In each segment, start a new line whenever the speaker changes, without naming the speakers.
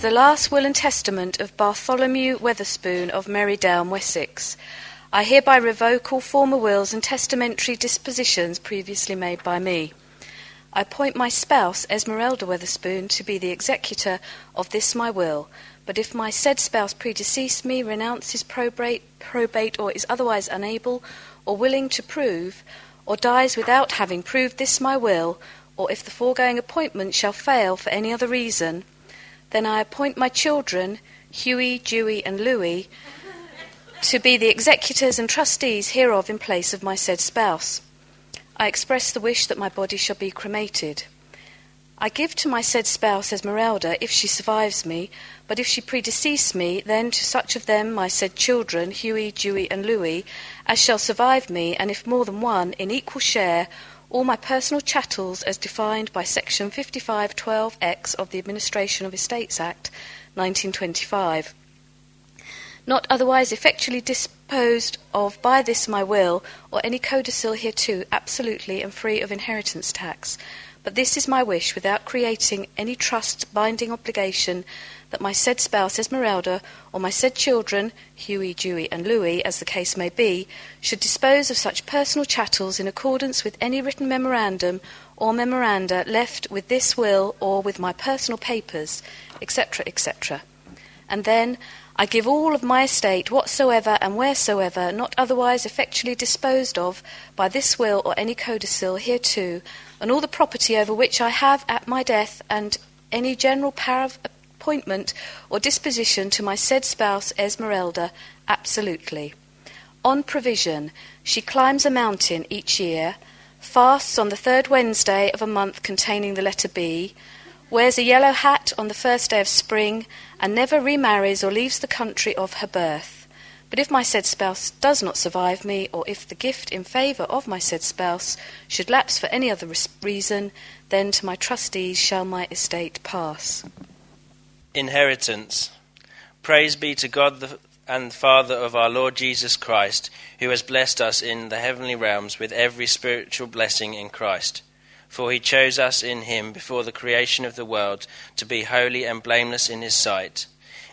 the last will and testament of Bartholomew Weatherspoon of Merrydown, Wessex. I hereby revoke all former wills and testamentary dispositions previously made by me. I appoint my spouse, Esmeralda Weatherspoon, to be the executor of this my will. But if my said spouse predeceased me, renounces probate, probate, or is otherwise unable or willing to prove, or dies without having proved this my will, or if the foregoing appointment shall fail for any other reason, then I appoint my children, Hughie, Dewey, and Louis, to be the executors and trustees hereof in place of my said spouse. I express the wish that my body shall be cremated. I give to my said spouse Esmeralda, if she survives me, but if she predecease me, then to such of them my said children, Hughie, Dewey, and Louis, as shall survive me, and if more than one, in equal share, all my personal chattels as defined by section 5512X of the Administration of Estates Act 1925 not otherwise effectually disposed of by this my will, or any codicil hereto, absolutely and free of inheritance tax. But this is my wish, without creating any trust binding obligation, that my said spouse Esmeralda, or my said children, Hughie, Dewey, and Louis, as the case may be, should dispose of such personal chattels in accordance with any written memorandum or memoranda left with this will or with my personal papers, etc., etc. And then I give all of my estate whatsoever and wheresoever not otherwise effectually disposed of by this will or any codicil hereto, and all the property over which I have at my death, and any general power of appointment or disposition to my said spouse Esmeralda, absolutely. On provision, she climbs a mountain each year, fasts on the third Wednesday of a month containing the letter B, wears a yellow hat on the first day of spring, and never remarries or leaves the country of her birth. But if my said spouse does not survive me, or if the gift in favour of my said spouse should lapse for any other reason, then to my trustees shall my estate pass.
Inheritance. Praise be to God the, and Father of our Lord Jesus Christ, who has blessed us in the heavenly realms with every spiritual blessing in Christ. For he chose us in him before the creation of the world to be holy and blameless in his sight.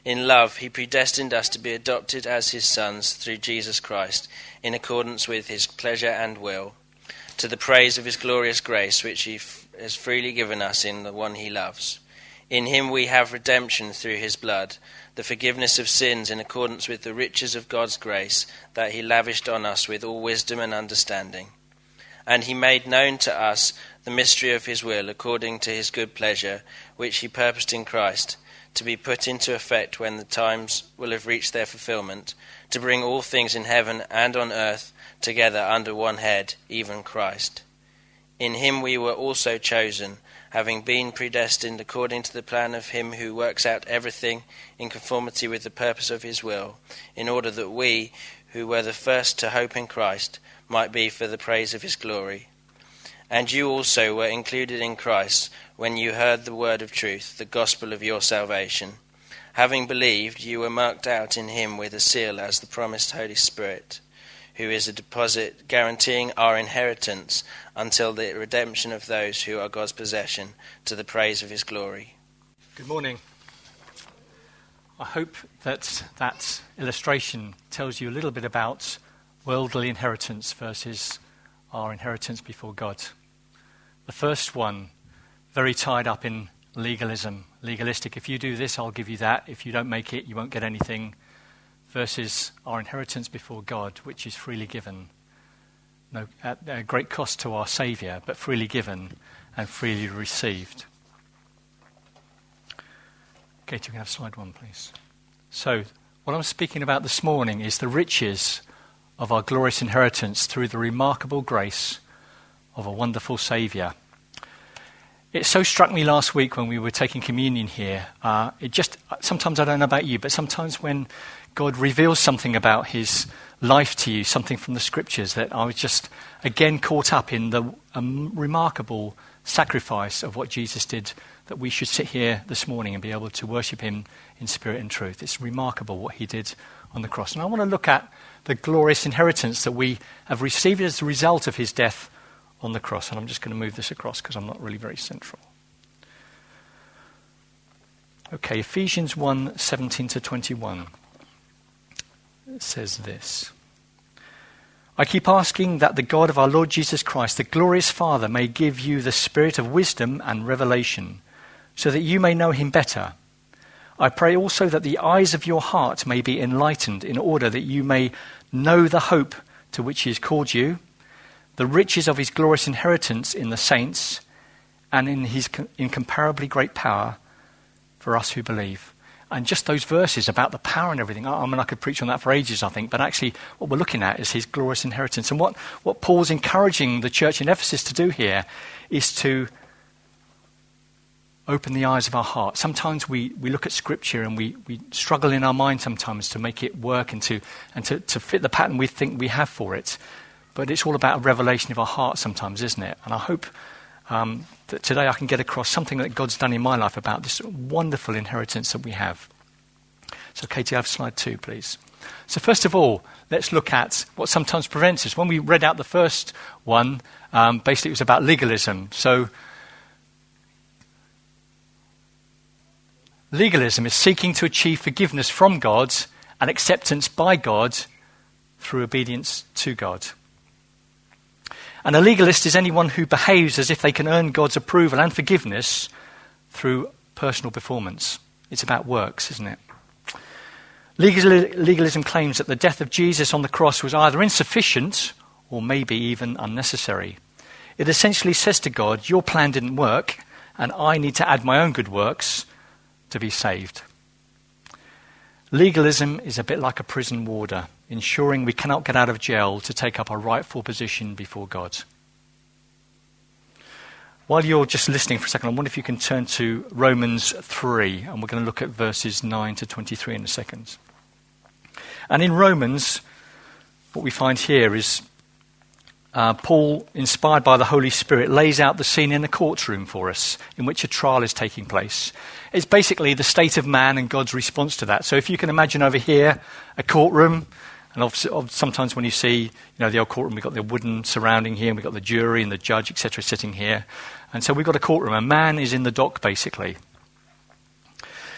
In love, he predestined us to be adopted as his sons through Jesus Christ, in accordance with his pleasure and will, to the praise of his glorious grace, which he f- has freely given us in the one he loves. In him we have redemption through his blood, the forgiveness of sins in accordance with the riches of God's grace that he lavished on us with all wisdom and understanding. And he made known to us the mystery of his will according to his good pleasure, which he purposed in Christ, to be put into effect when the times will have reached their fulfillment, to bring all things in heaven and on earth together under one head, even Christ. In him we were also chosen, having been predestined according to the plan of him who works out everything in conformity with the purpose of his will, in order that we, who were the first to hope in Christ, might be for the praise of his glory. And you also were included in Christ when you heard the word of truth, the gospel of your salvation. Having believed, you were marked out in him with a seal as the promised Holy Spirit, who is a deposit guaranteeing our inheritance until the redemption of those who are God's possession, to the praise of his glory.
Good morning. I hope that that illustration tells you a little bit about worldly inheritance versus our inheritance before God. The first one, very tied up in legalism, legalistic. If you do this, I'll give you that. If you don't make it, you won't get anything. Versus our inheritance before God, which is freely given. No, at a great cost to our Saviour, but freely given and freely received. Okay, you can have slide one, please. So, what I'm speaking about this morning is the riches of our glorious inheritance through the remarkable grace of a wonderful Saviour. It so struck me last week when we were taking communion here. Uh, it just sometimes I don't know about you, but sometimes when God reveals something about His life to you, something from the Scriptures, that I was just again caught up in the um, remarkable sacrifice of what Jesus did that we should sit here this morning and be able to worship him in spirit and truth. It's remarkable what he did on the cross. And I want to look at the glorious inheritance that we have received as a result of his death on the cross. And I'm just going to move this across because I'm not really very central. Okay, Ephesians 1 17 to 21 it says this. I keep asking that the God of our Lord Jesus Christ, the glorious Father, may give you the spirit of wisdom and revelation, so that you may know him better. I pray also that the eyes of your heart may be enlightened, in order that you may know the hope to which he has called you, the riches of his glorious inheritance in the saints, and in his incomparably great power for us who believe and just those verses about the power and everything. I, mean, I could preach on that for ages, I think, but actually, what we're looking at is his glorious inheritance. And what, what Paul's encouraging the church in Ephesus to do here is to open the eyes of our heart. Sometimes we, we look at Scripture and we, we struggle in our mind sometimes to make it work and, to, and to, to fit the pattern we think we have for it. But it's all about a revelation of our heart sometimes, isn't it? And I hope um, that today I can get across something that God's done in my life about this wonderful inheritance that we have. So, Katie, I have slide two, please. So, first of all, let's look at what sometimes prevents us. When we read out the first one, um, basically it was about legalism. So, legalism is seeking to achieve forgiveness from God and acceptance by God through obedience to God. And a legalist is anyone who behaves as if they can earn God's approval and forgiveness through personal performance. It's about works, isn't it? Legalism claims that the death of Jesus on the cross was either insufficient or maybe even unnecessary. It essentially says to God, Your plan didn't work, and I need to add my own good works to be saved. Legalism is a bit like a prison warder ensuring we cannot get out of jail to take up our rightful position before God. While you're just listening for a second, I wonder if you can turn to Romans 3, and we're going to look at verses 9 to 23 in a second. And in Romans, what we find here is uh, Paul, inspired by the Holy Spirit, lays out the scene in a courtroom for us in which a trial is taking place. It's basically the state of man and God's response to that. So if you can imagine over here a courtroom, and sometimes when you see, you know, the old courtroom, we've got the wooden surrounding here, and we've got the jury and the judge, etc., sitting here. And so we've got a courtroom. A man is in the dock, basically.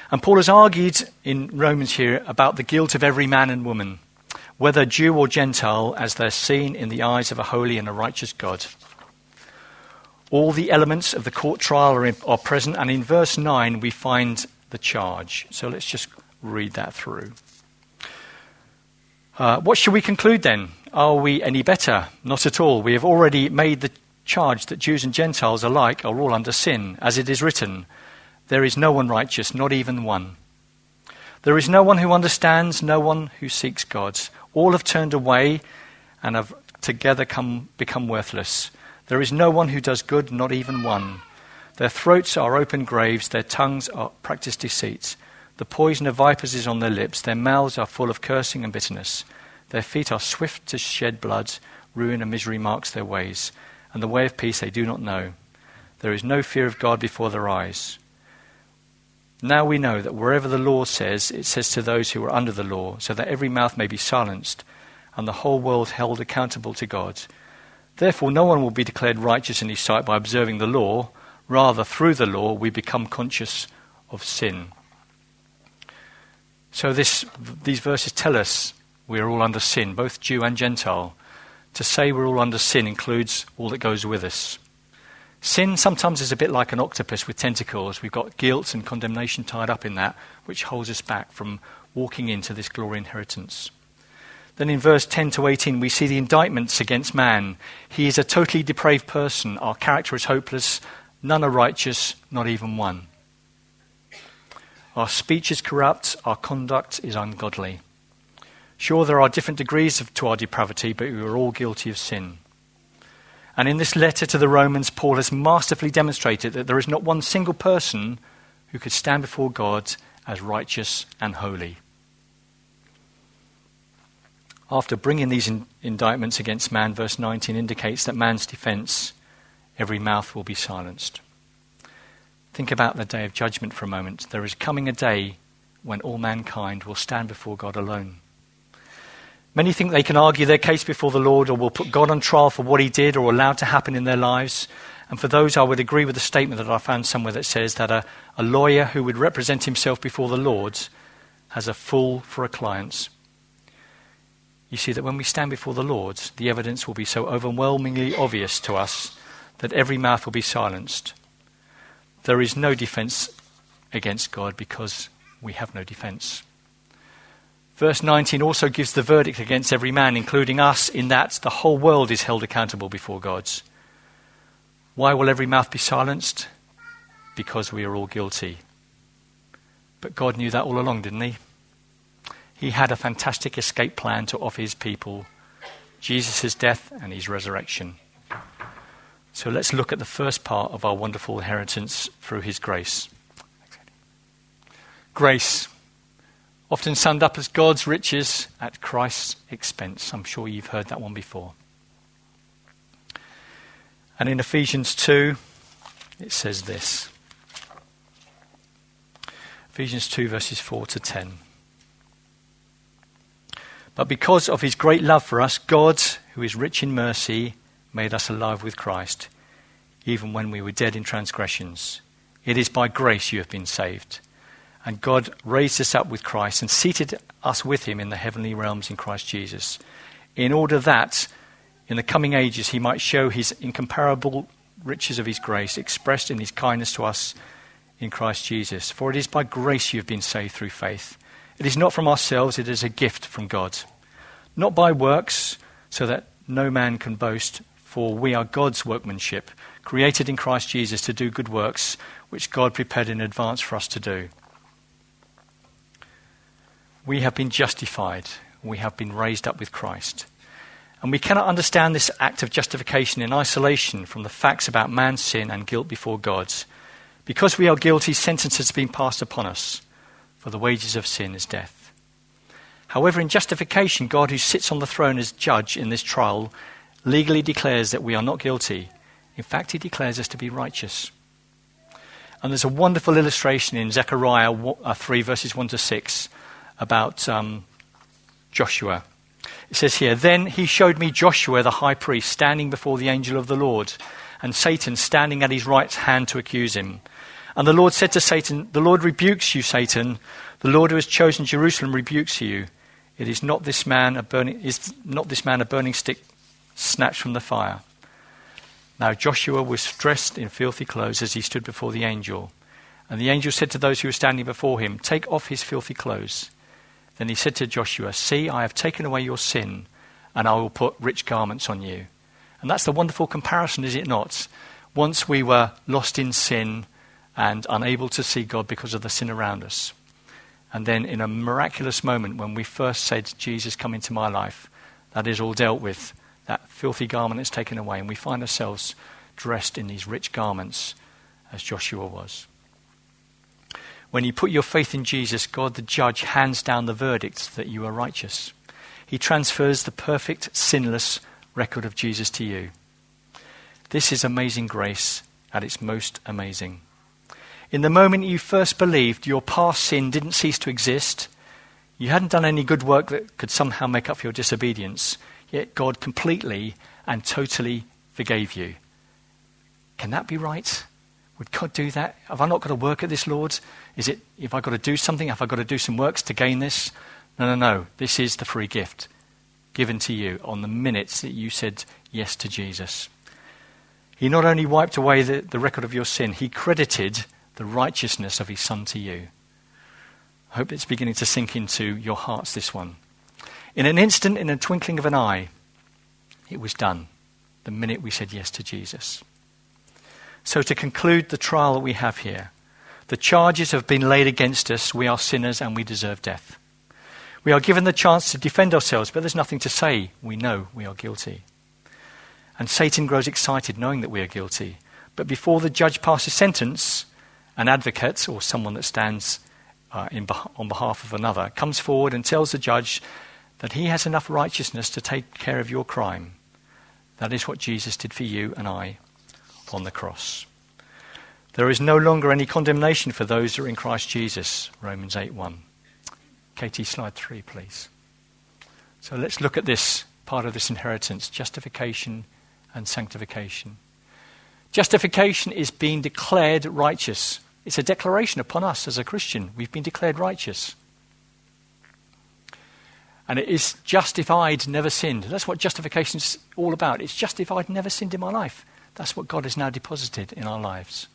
And Paul has argued in Romans here about the guilt of every man and woman, whether Jew or Gentile, as they're seen in the eyes of a holy and a righteous God. All the elements of the court trial are, in, are present, and in verse 9 we find the charge. So let's just read that through. Uh, what should we conclude then? Are we any better? Not at all. We have already made the charge that Jews and Gentiles alike are all under sin, as it is written, There is no one righteous, not even one. There is no one who understands, no one who seeks God. All have turned away and have together come, become worthless. There is no one who does good, not even one. Their throats are open graves, their tongues are practice deceit. The poison of vipers is on their lips. Their mouths are full of cursing and bitterness. Their feet are swift to shed blood. Ruin and misery marks their ways. And the way of peace they do not know. There is no fear of God before their eyes. Now we know that wherever the law says, it says to those who are under the law, so that every mouth may be silenced, and the whole world held accountable to God. Therefore, no one will be declared righteous in his sight by observing the law. Rather, through the law, we become conscious of sin. So this, these verses tell us we are all under sin, both Jew and Gentile. To say we're all under sin includes all that goes with us. Sin sometimes is a bit like an octopus with tentacles. We've got guilt and condemnation tied up in that, which holds us back from walking into this glory inheritance. Then in verse 10 to 18, we see the indictments against man. He is a totally depraved person. Our character is hopeless. None are righteous, not even one. Our speech is corrupt, our conduct is ungodly. Sure, there are different degrees of, to our depravity, but we are all guilty of sin. And in this letter to the Romans, Paul has masterfully demonstrated that there is not one single person who could stand before God as righteous and holy. After bringing these in- indictments against man, verse 19 indicates that man's defense every mouth will be silenced. Think about the day of judgment for a moment. There is coming a day when all mankind will stand before God alone. Many think they can argue their case before the Lord or will put God on trial for what he did or allowed to happen in their lives. And for those, I would agree with the statement that I found somewhere that says that a, a lawyer who would represent himself before the Lord has a fool for a client. You see that when we stand before the Lord, the evidence will be so overwhelmingly obvious to us that every mouth will be silenced. There is no defense against God because we have no defense. Verse 19 also gives the verdict against every man, including us, in that the whole world is held accountable before God's. Why will every mouth be silenced? Because we are all guilty. But God knew that all along, didn't He? He had a fantastic escape plan to offer His people Jesus' death and His resurrection. So let's look at the first part of our wonderful inheritance through His grace. Grace, often summed up as God's riches at Christ's expense. I'm sure you've heard that one before. And in Ephesians 2, it says this Ephesians 2, verses 4 to 10. But because of his great love for us, God, who is rich in mercy, made us alive with Christ, even when we were dead in transgressions. It is by grace you have been saved. And God raised us up with Christ and seated us with him in the heavenly realms in Christ Jesus, in order that in the coming ages he might show his incomparable riches of his grace expressed in his kindness to us in Christ Jesus. For it is by grace you have been saved through faith. It is not from ourselves, it is a gift from God. Not by works, so that no man can boast, for we are God's workmanship, created in Christ Jesus to do good works, which God prepared in advance for us to do. We have been justified, we have been raised up with Christ. And we cannot understand this act of justification in isolation from the facts about man's sin and guilt before God. Because we are guilty, sentence has been passed upon us, for the wages of sin is death. However, in justification, God, who sits on the throne as judge in this trial, legally declares that we are not guilty. In fact, he declares us to be righteous. And there's a wonderful illustration in Zechariah uh, 3, verses 1 to 6, about um, Joshua. It says here, Then he showed me Joshua the high priest standing before the angel of the Lord, and Satan standing at his right hand to accuse him. And the Lord said to Satan, The Lord rebukes you, Satan. The Lord who has chosen Jerusalem rebukes you. It is not this man a burning, is not this man a burning stick snatched from the fire. Now Joshua was dressed in filthy clothes as he stood before the angel. And the angel said to those who were standing before him, Take off his filthy clothes. Then he said to Joshua, See, I have taken away your sin, and I will put rich garments on you. And that's the wonderful comparison, is it not? Once we were lost in sin and unable to see God because of the sin around us. And then, in a miraculous moment, when we first said, Jesus, come into my life, that is all dealt with. That filthy garment is taken away, and we find ourselves dressed in these rich garments as Joshua was. When you put your faith in Jesus, God the judge hands down the verdict that you are righteous. He transfers the perfect, sinless record of Jesus to you. This is amazing grace at its most amazing. In the moment you first believed, your past sin didn't cease to exist. You hadn't done any good work that could somehow make up for your disobedience, yet God completely and totally forgave you. Can that be right? Would God do that? Have I not got to work at this, Lord? Is it, if I got to do something, have I got to do some works to gain this? No, no, no. This is the free gift given to you on the minutes that you said yes to Jesus. He not only wiped away the, the record of your sin, he credited the righteousness of his Son to you. I hope it's beginning to sink into your hearts, this one. In an instant, in a twinkling of an eye, it was done the minute we said yes to Jesus. So, to conclude the trial that we have here, the charges have been laid against us. We are sinners and we deserve death. We are given the chance to defend ourselves, but there's nothing to say. We know we are guilty. And Satan grows excited knowing that we are guilty. But before the judge passes sentence, an advocate or someone that stands uh, in, on behalf of another comes forward and tells the judge that he has enough righteousness to take care of your crime. That is what Jesus did for you and I on the cross. There is no longer any condemnation for those who are in Christ Jesus, Romans 8:1. Katie, slide 3, please. So let's look at this part of this inheritance, justification and sanctification. Justification is being declared righteous. It's a declaration upon us as a Christian. We've been declared righteous. And it is justified, never sinned. That's what justification is all about. It's justified, never sinned in my life. That's what God has now deposited in our lives.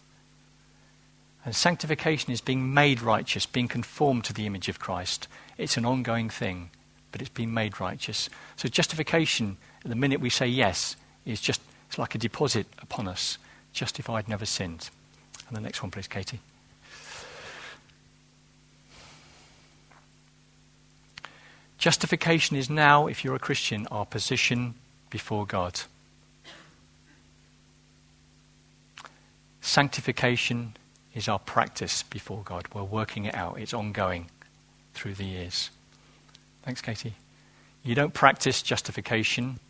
And sanctification is being made righteous, being conformed to the image of Christ. It's an ongoing thing, but it's being made righteous. So justification, the minute we say yes, is just it's like a deposit upon us. Justified, never sinned. And the next one, please, Katie. Justification is now, if you're a Christian, our position before God. Sanctification is our practice before God. We're working it out, it's ongoing through the years. Thanks, Katie. You don't practice justification,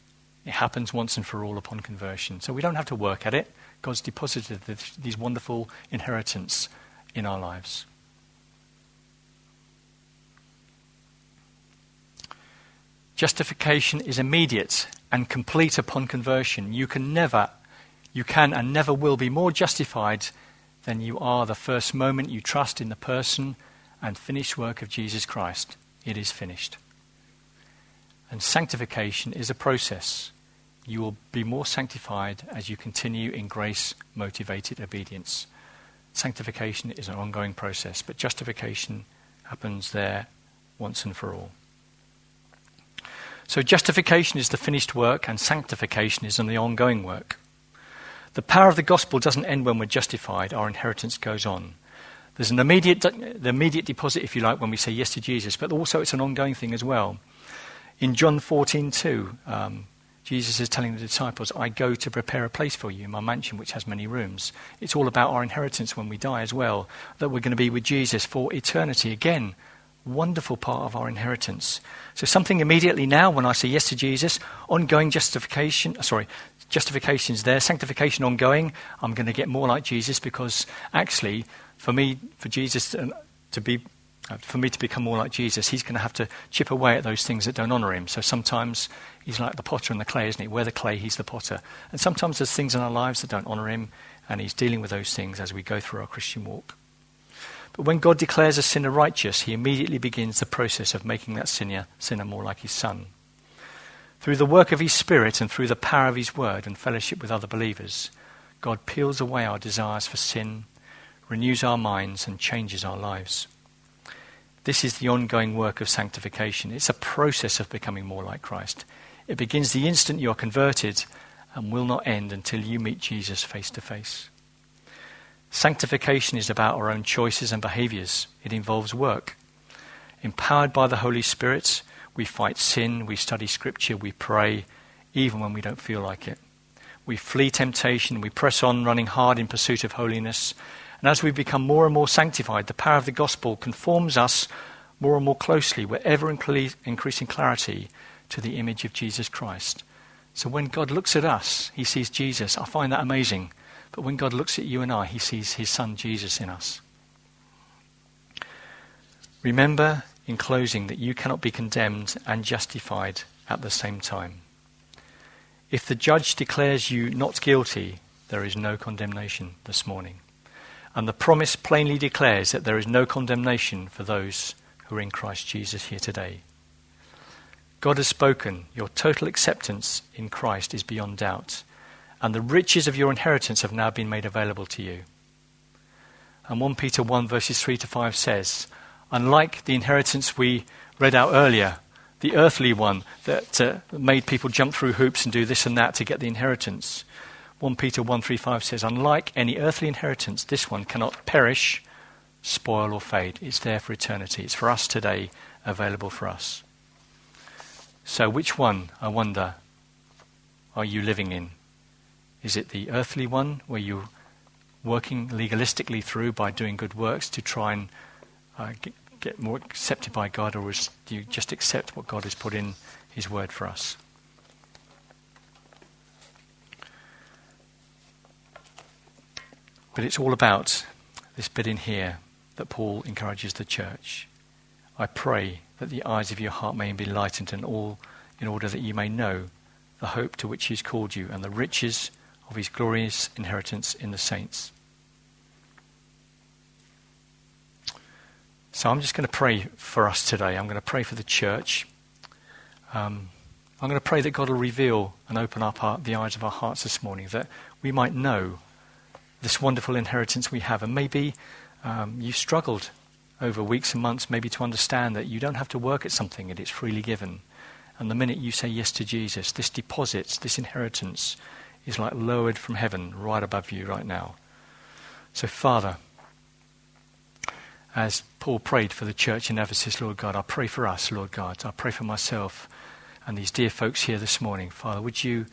it happens once and for all upon conversion. So we don't have to work at it. God's deposited these wonderful inheritance in our lives. Justification is immediate and complete upon conversion. You can never, you can and never will be more justified than you are the first moment you trust in the person and finished work of Jesus Christ. It is finished. And sanctification is a process. You will be more sanctified as you continue in grace motivated obedience. Sanctification is an ongoing process, but justification happens there once and for all. So, justification is the finished work, and sanctification is the ongoing work. The power of the gospel doesn't end when we're justified, our inheritance goes on. There's an immediate, the immediate deposit, if you like, when we say yes to Jesus, but also it's an ongoing thing as well. In John 14, 2, um, Jesus is telling the disciples, I go to prepare a place for you my mansion, which has many rooms. It's all about our inheritance when we die as well, that we're going to be with Jesus for eternity. Again, wonderful part of our inheritance. So, something immediately now when I say yes to Jesus, ongoing justification, sorry, justification is there, sanctification ongoing. I'm going to get more like Jesus because actually, for me, for Jesus to, be, uh, for me to become more like Jesus, he's going to have to chip away at those things that don't honour him. So sometimes he's like the potter and the clay, isn't he? We're the clay, he's the potter. And sometimes there's things in our lives that don't honour him, and he's dealing with those things as we go through our Christian walk. But when God declares a sinner righteous, he immediately begins the process of making that sinner, sinner more like his son. Through the work of His Spirit and through the power of His Word and fellowship with other believers, God peels away our desires for sin, renews our minds, and changes our lives. This is the ongoing work of sanctification. It's a process of becoming more like Christ. It begins the instant you are converted and will not end until you meet Jesus face to face. Sanctification is about our own choices and behaviors. It involves work. Empowered by the Holy Spirit, we fight sin, we study Scripture, we pray, even when we don't feel like it. We flee temptation, we press on, running hard in pursuit of holiness. And as we become more and more sanctified, the power of the gospel conforms us more and more closely, with ever increasing clarity, to the image of Jesus Christ. So when God looks at us, he sees Jesus. I find that amazing. But when God looks at you and I, he sees his son Jesus in us. Remember in closing that you cannot be condemned and justified at the same time. If the judge declares you not guilty, there is no condemnation this morning. And the promise plainly declares that there is no condemnation for those who are in Christ Jesus here today. God has spoken. Your total acceptance in Christ is beyond doubt. And the riches of your inheritance have now been made available to you. And 1 Peter 1, verses 3 to 5 says, Unlike the inheritance we read out earlier, the earthly one that uh, made people jump through hoops and do this and that to get the inheritance. 1 Peter 1:35 says, "Unlike any earthly inheritance, this one cannot perish, spoil or fade. It's there for eternity. It's for us today, available for us." So which one, I wonder, are you living in? Is it the earthly one where you're working legalistically through by doing good works to try and uh, get, get more accepted by God, or do you just accept what God has put in His Word for us? But it's all about this bit in here that Paul encourages the church. I pray that the eyes of your heart may be enlightened and all in order that you may know the hope to which he has called you and the riches of his glorious inheritance in the saints. So I'm just going to pray for us today. I'm going to pray for the church. Um, I'm going to pray that God will reveal and open up our, the eyes of our hearts this morning, that we might know this wonderful inheritance we have. And maybe um, you struggled over weeks and months, maybe to understand that you don't have to work at something and it's freely given. And the minute you say yes to Jesus, this deposit, this inheritance, is like lowered from heaven right above you right now. So, Father, as Paul prayed for the church in Ephesus, Lord God, I pray for us, Lord God. I pray for myself and these dear folks here this morning. Father, would you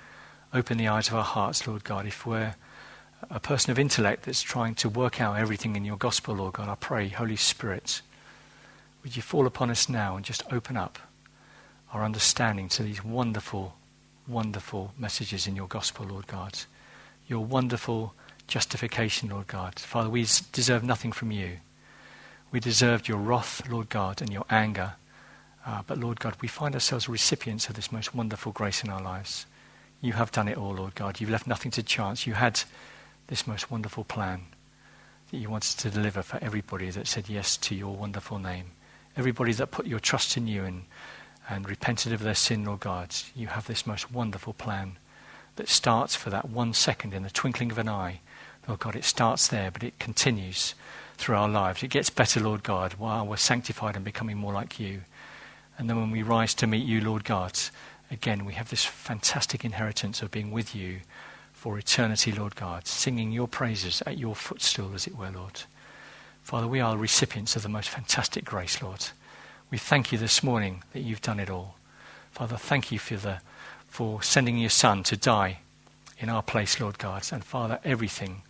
open the eyes of our hearts, Lord God, if we're a person of intellect that's trying to work out everything in your gospel, Lord God, I pray, Holy Spirit, would you fall upon us now and just open up our understanding to these wonderful, wonderful messages in your gospel, Lord God. Your wonderful justification, Lord God. Father, we deserve nothing from you. We deserved your wrath, Lord God, and your anger. Uh, but Lord God, we find ourselves recipients of this most wonderful grace in our lives. You have done it all, Lord God. You've left nothing to chance. You had this most wonderful plan that you wanted to deliver for everybody that said yes to your wonderful name. Everybody that put your trust in you and, and repented of their sin, Lord God. You have this most wonderful plan that starts for that one second in the twinkling of an eye. Lord God, it starts there, but it continues through our lives. It gets better, Lord God, while we're sanctified and becoming more like you. And then when we rise to meet you, Lord God, again, we have this fantastic inheritance of being with you for eternity, Lord God, singing your praises at your footstool, as it were, Lord. Father, we are recipients of the most fantastic grace, Lord. We thank you this morning that you've done it all. Father, thank you for, the, for sending your Son to die in our place, Lord God. And Father, everything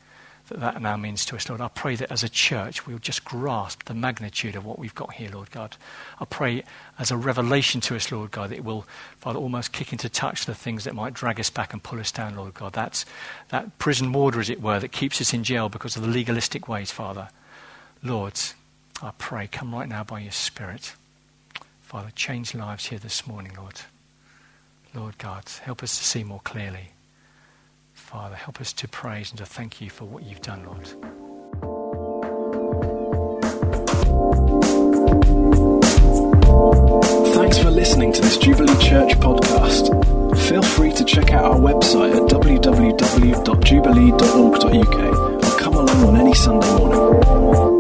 that that now means to us, Lord. I pray that as a church we'll just grasp the magnitude of what we've got here, Lord God. I pray as a revelation to us, Lord God, that it will, Father, almost kick into touch the things that might drag us back and pull us down, Lord God. That's that prison warder, as it were, that keeps us in jail because of the legalistic ways, Father. Lord, I pray, come right now by your Spirit. Father, change lives here this morning, Lord. Lord God, help us to see more clearly. Father, help us to praise and to thank you for what you've done, Lord.
Thanks for listening to this Jubilee Church podcast. Feel free to check out our website at www.jubilee.org.uk or come along on any Sunday